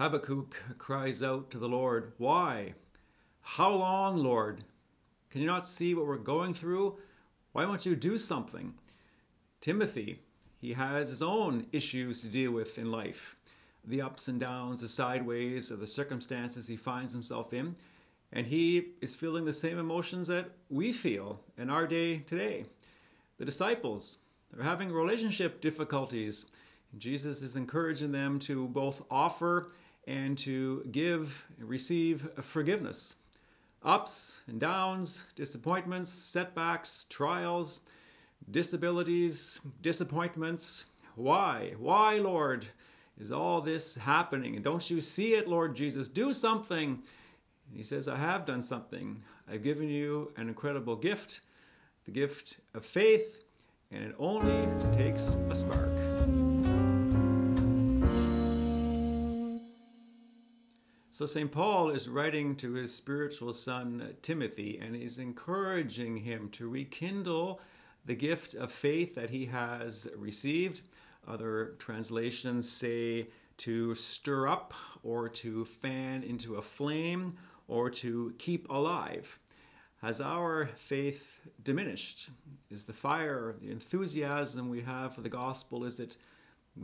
Habakkuk cries out to the Lord, Why? How long, Lord? Can you not see what we're going through? Why won't you do something? Timothy, he has his own issues to deal with in life the ups and downs, the sideways of the circumstances he finds himself in. And he is feeling the same emotions that we feel in our day today. The disciples, they're having relationship difficulties. Jesus is encouraging them to both offer and to give and receive forgiveness. Ups and downs, disappointments, setbacks, trials, disabilities, disappointments. Why? Why, Lord, is all this happening? And don't you see it, Lord Jesus? Do something. And he says, I have done something. I've given you an incredible gift, the gift of faith, and it only takes a spark. So, St. Paul is writing to his spiritual son Timothy, and he's encouraging him to rekindle the gift of faith that he has received. Other translations say to stir up, or to fan into a flame, or to keep alive. Has our faith diminished? Is the fire, the enthusiasm we have for the gospel, is it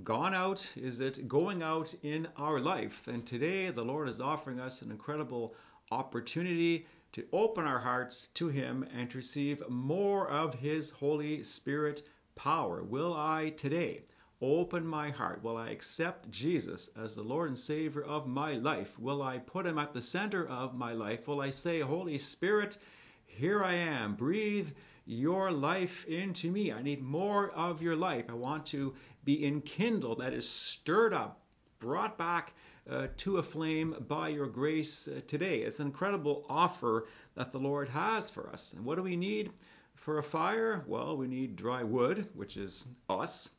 gone out? Is it going out in our life? And today, the Lord is offering us an incredible opportunity to open our hearts to Him and to receive more of His Holy Spirit power. Will I today open my heart? Will I accept Jesus as the Lord and Savior of my life? Will I put Him at the center of my life? Will I say, Holy Spirit, here I am, breathe your life into me. I need more of your life. I want to be enkindled, that is stirred up, brought back uh, to a flame by your grace uh, today. It's an incredible offer that the Lord has for us. And what do we need for a fire? Well, we need dry wood, which is us,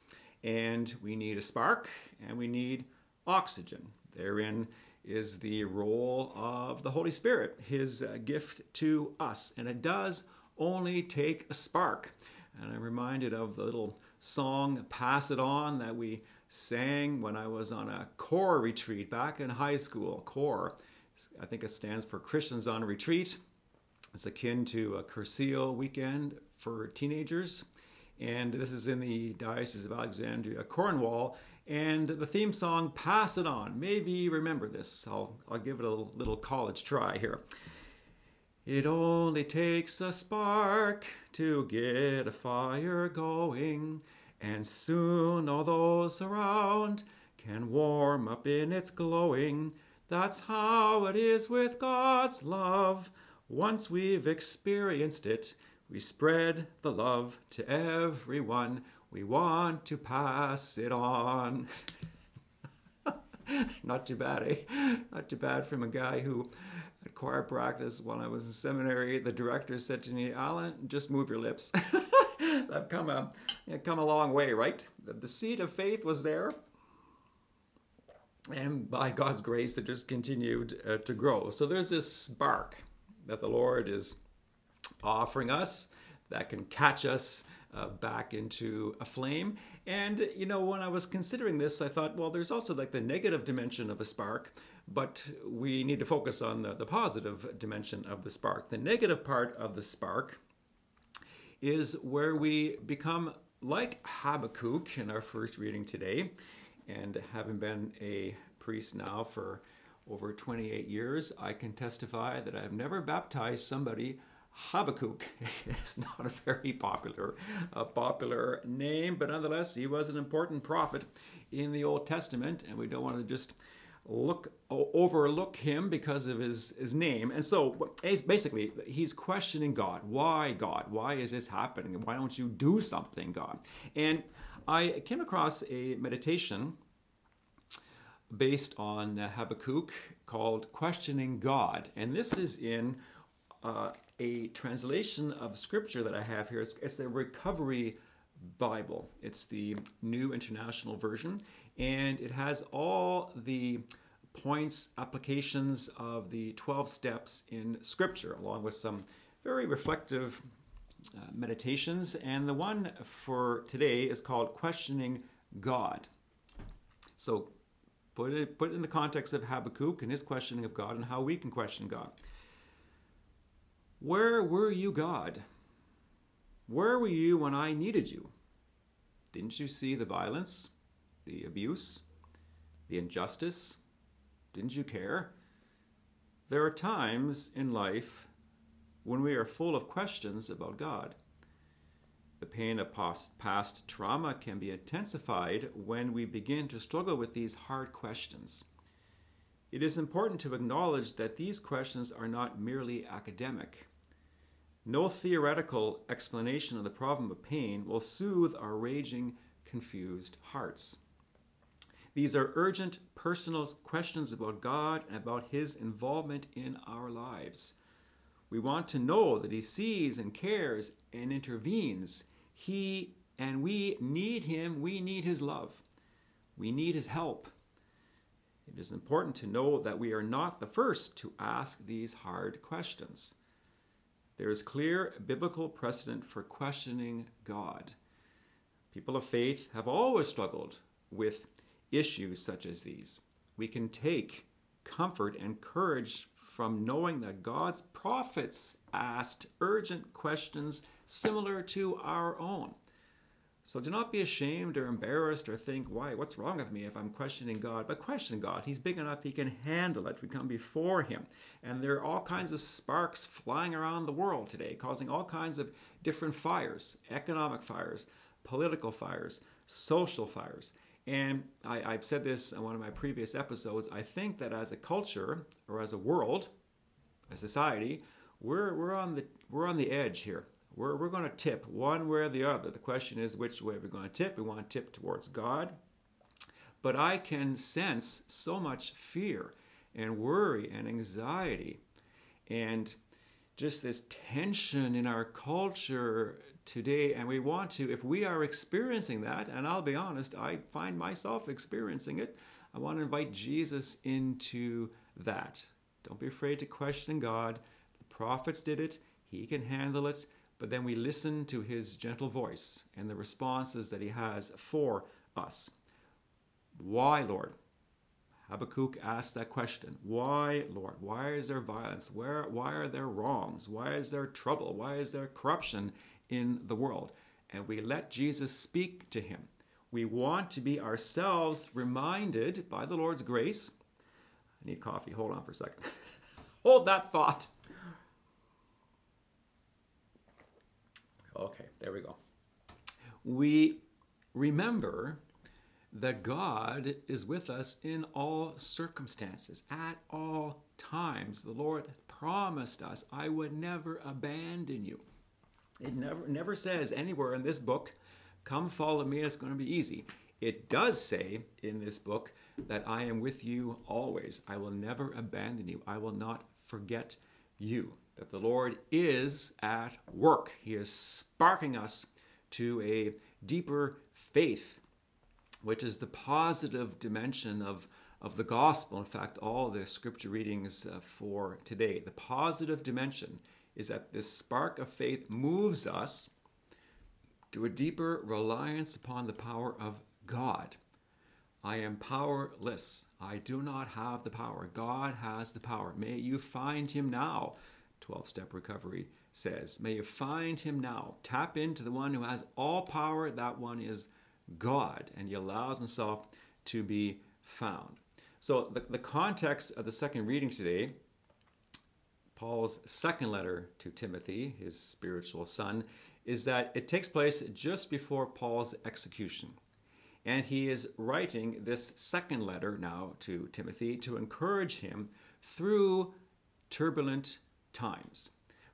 and we need a spark, and we need oxygen. Therein is the role of the Holy Spirit, His uh, gift to us. And it does only take a spark. And I'm reminded of the little song Pass It On that we sang when I was on a CORE retreat back in high school. CORE, I think it stands for Christians on Retreat. It's akin to a Cursillo weekend for teenagers. And this is in the Diocese of Alexandria, Cornwall. And the theme song, Pass It On. Maybe remember this. I'll, I'll give it a little college try here. It only takes a spark to get a fire going, and soon all those around can warm up in its glowing. That's how it is with God's love. Once we've experienced it, we spread the love to everyone. We want to pass it on. Not too bad, eh? Not too bad from a guy who at choir practice when I was in seminary, the director said to me, Alan, just move your lips. I've come a, come a long way, right? The seed of faith was there. And by God's grace, it just continued uh, to grow. So there's this spark that the Lord is offering us that can catch us uh, back into a flame. And, you know, when I was considering this, I thought, well, there's also like the negative dimension of a spark, but we need to focus on the, the positive dimension of the spark. The negative part of the spark is where we become like Habakkuk in our first reading today. And having been a priest now for over 28 years, I can testify that I have never baptized somebody Habakkuk is not a very popular, uh, popular name, but nonetheless, he was an important prophet in the Old Testament, and we don't want to just look overlook him because of his, his name. And so basically, he's questioning God. Why, God? Why is this happening? Why don't you do something, God? And I came across a meditation based on Habakkuk called Questioning God. And this is in uh, a translation of scripture that I have here. It's, it's the Recovery Bible. It's the New International Version, and it has all the points, applications of the 12 steps in scripture, along with some very reflective uh, meditations. And the one for today is called Questioning God. So Put it, put it in the context of Habakkuk and his questioning of God and how we can question God. Where were you, God? Where were you when I needed you? Didn't you see the violence, the abuse, the injustice? Didn't you care? There are times in life when we are full of questions about God. The pain of past, trauma can be intensified when we begin to struggle with these hard questions. It is important to acknowledge that these questions are not merely academic. No theoretical explanation of the problem of pain will soothe our raging, confused hearts. These are urgent, personal questions about God and about His involvement in our lives. We want to know that He sees and cares and intervenes. He and we need Him. We need His love. We need His help. It is important to know that we are not the first to ask these hard questions. There is clear biblical precedent for questioning God. People of faith have always struggled with issues such as these. We can take comfort and courage from knowing that God's prophets asked urgent questions similar to our own. So do not be ashamed or embarrassed or think, why, what's wrong with me if I'm questioning God? But question God. He's big enough, He can handle it. We come before Him. And there are all kinds of sparks flying around the world today, causing all kinds of different fires economic fires, political fires, social fires. And I, have said this in one of my previous episodes. I think that as a culture or as a world, a society, we're, we're, on, the, we're on the edge here. We're, we're going to tip one way or the other. The question is which way we're going to tip. We want to tip towards God. But I can sense so much fear and worry and anxiety and just this tension in our culture today and we want to if we are experiencing that and i'll be honest i find myself experiencing it i want to invite jesus into that don't be afraid to question god the prophets did it he can handle it but then we listen to his gentle voice and the responses that he has for us why lord Habakkuk asked that question Why, Lord? Why is there violence? Where, why are there wrongs? Why is there trouble? Why is there corruption in the world. And we let Jesus speak to him. We want to be ourselves reminded by the Lord's grace. I need coffee. Hold on for a second. Hold that thought. Okay, there we go. We remember that God is with us in all circumstances, at all times. The Lord promised us, I would never abandon you. It never never says anywhere in this book, "Come follow me, it's going to be easy." It does say in this book that I am with you always. I will never abandon you. I will not forget you. That the Lord is at work. He is sparking us to a deeper faith, which is the positive dimension of, of the gospel. In fact, all the scripture readings uh, for today, the positive dimension is that this spark of faith moves us to a deeper reliance upon the power of God. I am powerless. I do not have the power. God has the power. May you find him now, 12 step recovery says. May you find him now. Tap into the one who has all power. That one is God, and he allows himself to be found. So, the, the context of the second reading today Paul's second letter to Timothy, his spiritual son, is that it takes place just before Paul's execution. And he is writing this second letter now to Timothy to encourage him through turbulent times,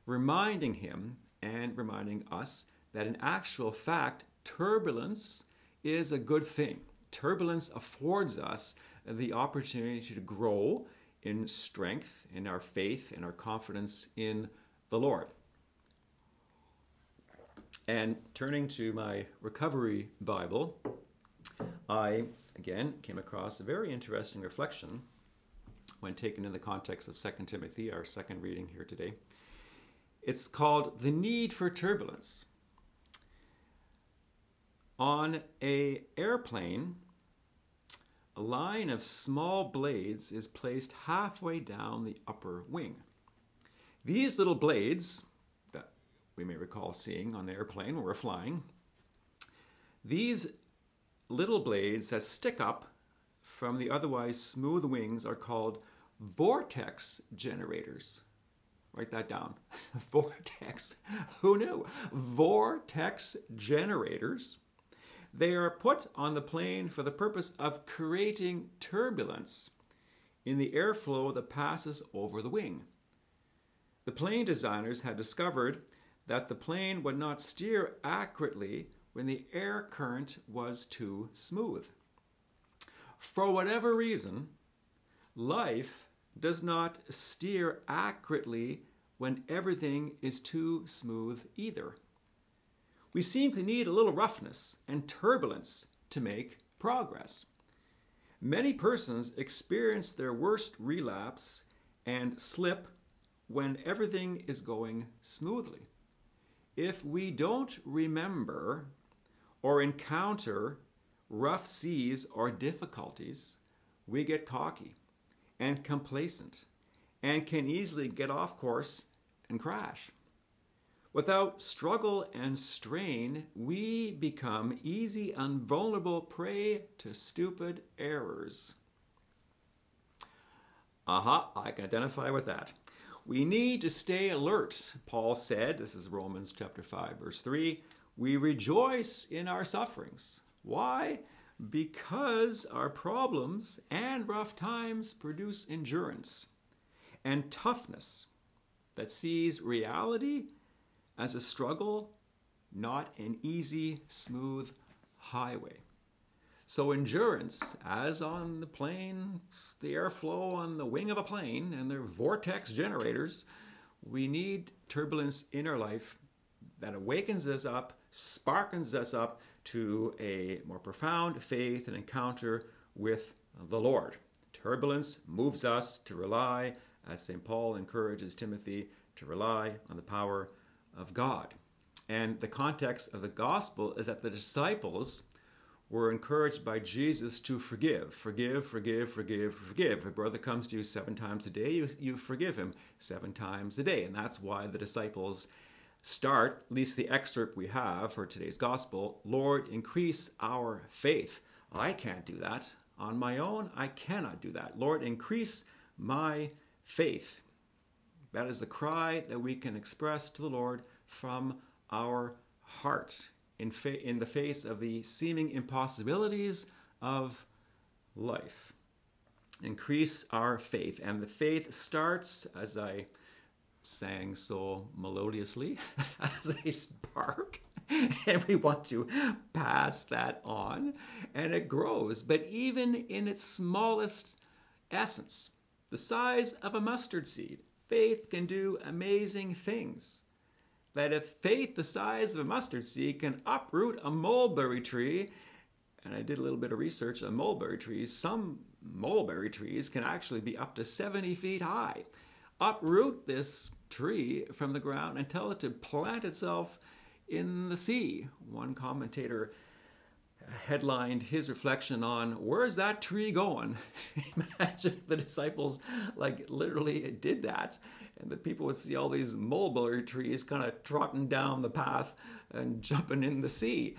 reminding him and reminding us that in actual fact, turbulence is a good thing. Turbulence affords us the opportunity to grow in strength, in our faith, in our confidence in the Lord. And turning to my recovery Bible, I again came across a very interesting reflection when taken in the context of 2 Timothy, our second reading here today. It's called The Need for Turbulence. On a airplane, a line of small blades is placed halfway down the upper wing. These little blades, that we may recall seeing on the airplane when we're flying, these little blades that stick up from the otherwise smooth wings are called vortex generators. Write that down. vortex. Who knew? Vortex generators. They are put on the plane for the purpose of creating turbulence in the airflow that passes over the wing. The plane designers had discovered that the plane would not steer accurately when the air current was too smooth. For whatever reason, life does not steer accurately when everything is too smooth either. We seem to need a little roughness and turbulence to make progress. Many persons experience their worst relapse and slip when everything is going smoothly. If we don't remember or encounter rough seas or difficulties, we get cocky and complacent and can easily get off course and crash. Without struggle and strain, we become easy and vulnerable prey to stupid errors. Aha, uh-huh, I can identify with that. We need to stay alert. Paul said, this is Romans chapter 5 verse 3, we rejoice in our sufferings. Why? Because our problems and rough times produce endurance and toughness that sees reality as a struggle, not an easy, smooth highway. So, endurance, as on the plane, the airflow on the wing of a plane and their vortex generators, we need turbulence in our life that awakens us up, sparkens us up to a more profound faith and encounter with the Lord. Turbulence moves us to rely, as St. Paul encourages Timothy, to rely on the power of God. And the context of the gospel is that the disciples were encouraged by Jesus to forgive, forgive, forgive, forgive, forgive. If a brother comes to you seven times a day, you, you forgive him seven times a day. And that's why the disciples start, at least the excerpt we have for today's gospel, Lord, increase our faith. I can't do that. On my own, I cannot do that. Lord, increase my faith. That is the cry that we can express to the Lord from our heart in, fa- in the face of the seeming impossibilities of life. Increase our faith. And the faith starts, as I sang so melodiously, as a spark. and we want to pass that on, and it grows. But even in its smallest essence, the size of a mustard seed, faith can do amazing things. That if faith the size of a mustard seed can uproot a mulberry tree, and I did a little bit of research on mulberry trees, some mulberry trees can actually be up to 70 feet high. Uproot this tree from the ground and tell it to plant itself in the sea. One commentator headlined his reflection on where's that tree going? Imagine if the disciples like literally did that and the people would see all these mulberry trees kind of trotting down the path and jumping in the sea.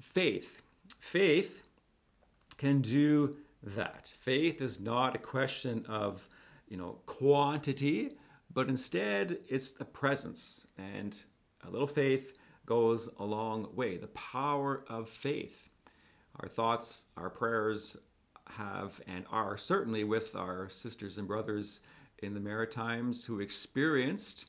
Faith. Faith can do that. Faith is not a question of you know quantity but instead it's the presence. And a little faith goes a long way. The power of faith. Our thoughts, our prayers have and are certainly with our sisters and brothers in the Maritimes who experienced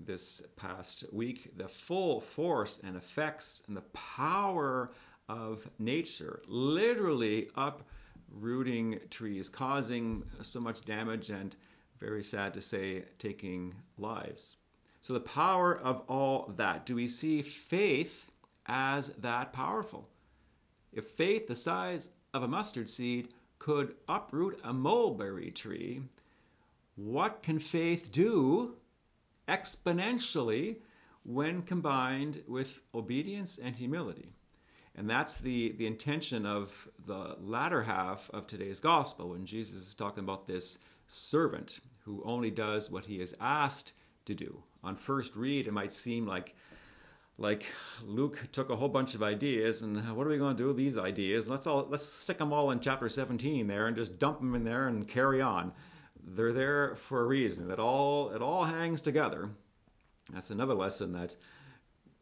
this past week the full force and effects and the power of nature, literally uprooting trees, causing so much damage and, very sad to say, taking lives. So, the power of all that. Do we see faith as that powerful? If faith the size of a mustard seed could uproot a mulberry tree, what can faith do exponentially when combined with obedience and humility? And that's the, the intention of the latter half of today's gospel when Jesus is talking about this servant who only does what he is asked to do. On first read, it might seem like like Luke took a whole bunch of ideas and what are we going to do with these ideas? Let's all let's stick them all in chapter 17 there and just dump them in there and carry on. They're there for a reason. It all it all hangs together. That's another lesson that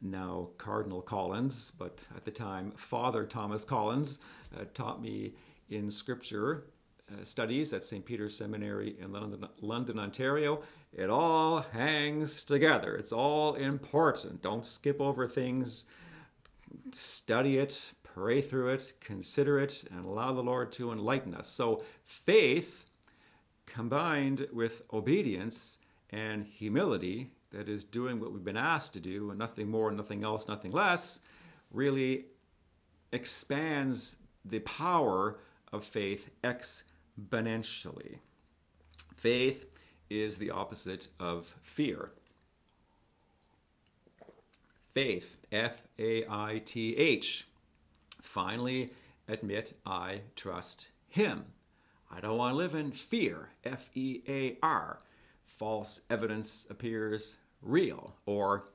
now Cardinal Collins, but at the time Father Thomas Collins, uh, taught me in Scripture uh, studies at St. Peter's Seminary in London, London, Ontario. It all hangs together. It's all important. Don't skip over things. Study it, pray through it, consider it, and allow the Lord to enlighten us. So, faith combined with obedience and humility that is doing what we've been asked to do and nothing more, nothing else, nothing less, really expands the power of faith exponentially. Faith is the opposite of fear. Faith, F A I T H. Finally, admit I trust Him. I don't want to live in fear, F E A R. False evidence appears real. Or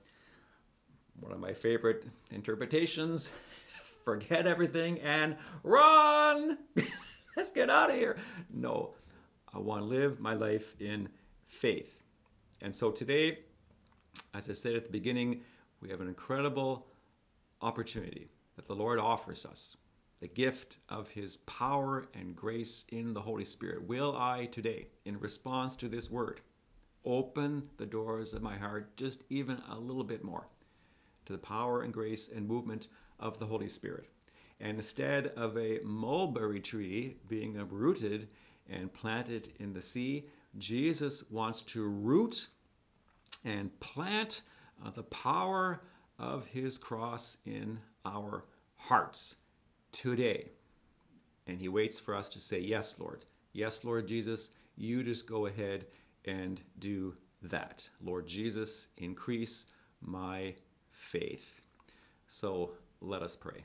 one of my favorite interpretations forget everything and run! Let's get out of here. No, I want to live my life in faith. And so today, as I said at the beginning, we have an incredible opportunity that the Lord offers us the gift of his power and grace in the Holy Spirit. Will I today, in response to this word, open the doors of my heart just even a little bit more to the power and grace and movement of the Holy Spirit. And instead of a mulberry tree being uprooted and planted in the sea, Jesus wants to root and plant uh, the power of his cross in our hearts today. And he waits for us to say, Yes, Lord. Yes, Lord Jesus, you just go ahead and do that. Lord Jesus, increase my faith. So let us pray.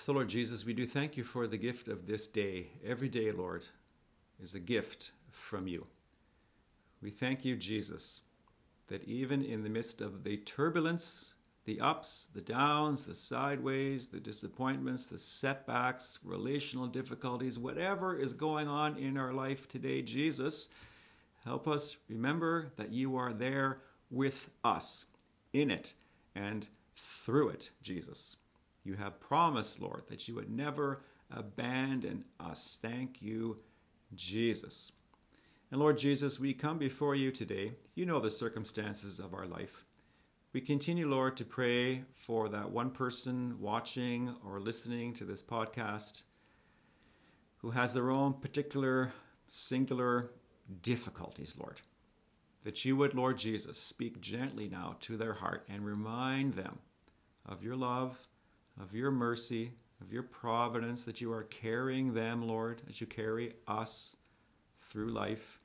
So, Lord Jesus, we do thank you for the gift of this day. Every day, Lord, is a gift from you. We thank you, Jesus, that even in the midst of the turbulence the ups, the downs, the sideways, the disappointments, the setbacks, relational difficulties, whatever is going on in our life today, Jesus, help us remember that you are there with us, in it, and through it, Jesus. You have promised, Lord, that you would never abandon us. Thank you, Jesus. And Lord Jesus, we come before you today. You know the circumstances of our life. We continue, Lord, to pray for that one person watching or listening to this podcast who has their own particular, singular difficulties, Lord. That you would, Lord Jesus, speak gently now to their heart and remind them of your love, of your mercy, of your providence, that you are carrying them, Lord, as you carry us through life.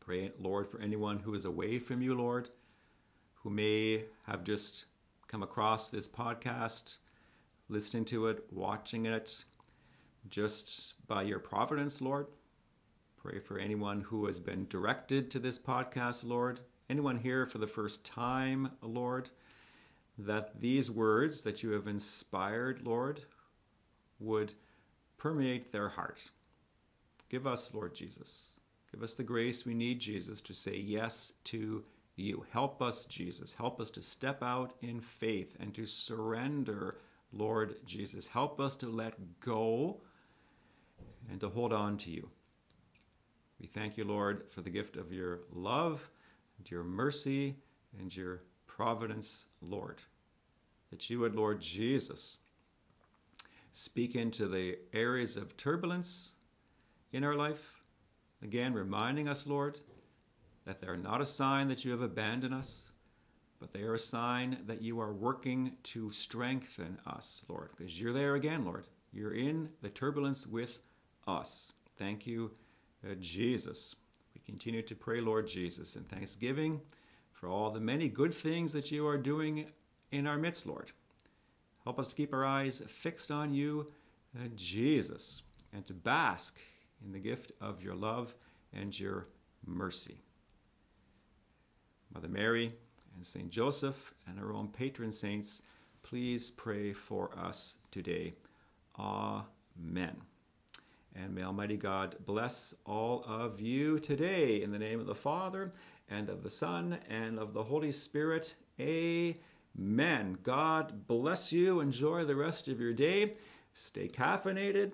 Pray, Lord, for anyone who is away from you, Lord who may have just come across this podcast, listening to it, watching it, just by your providence, Lord. Pray for anyone who has been directed to this podcast, Lord. Anyone here for the first time, Lord, that these words that you have inspired, Lord, would permeate their heart. Give us, Lord Jesus, give us the grace we need, Jesus, to say yes to you. Help us, Jesus. Help us to step out in faith and to surrender, Lord Jesus. Help us to let go and to hold on to you. We thank you, Lord, for the gift of your love and your mercy and your providence, Lord. That you would, Lord Jesus, speak into the areas of turbulence in our life. Again, reminding us, Lord, that they're not a sign that you have abandoned us, but they are a sign that you are working to strengthen us, Lord, because you're there again, Lord. You're in the turbulence with us. Thank you, uh, Jesus. We continue to pray, Lord Jesus, in thanksgiving for all the many good things that you are doing in our midst, Lord. Help us to keep our eyes fixed on you, uh, Jesus, and to bask in the gift of your love and your mercy. Mother Mary and Saint Joseph and our own patron saints, please pray for us today. Amen. And may Almighty God bless all of you today in the name of the Father and of the Son and of the Holy Spirit. Amen. God bless you. Enjoy the rest of your day. Stay caffeinated.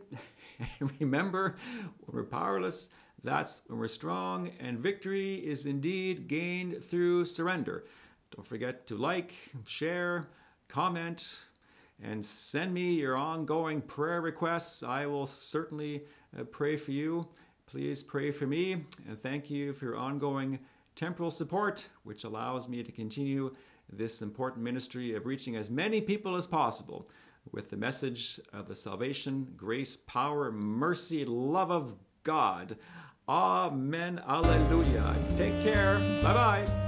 Remember, when we're powerless, that's when we're strong. And victory is indeed gained through surrender. Don't forget to like, share, comment, and send me your ongoing prayer requests. I will certainly uh, pray for you. Please pray for me. And thank you for your ongoing temporal support, which allows me to continue this important ministry of reaching as many people as possible with the message of the salvation, grace, power, mercy, love of God. Amen. Alleluia. Take care. Bye bye.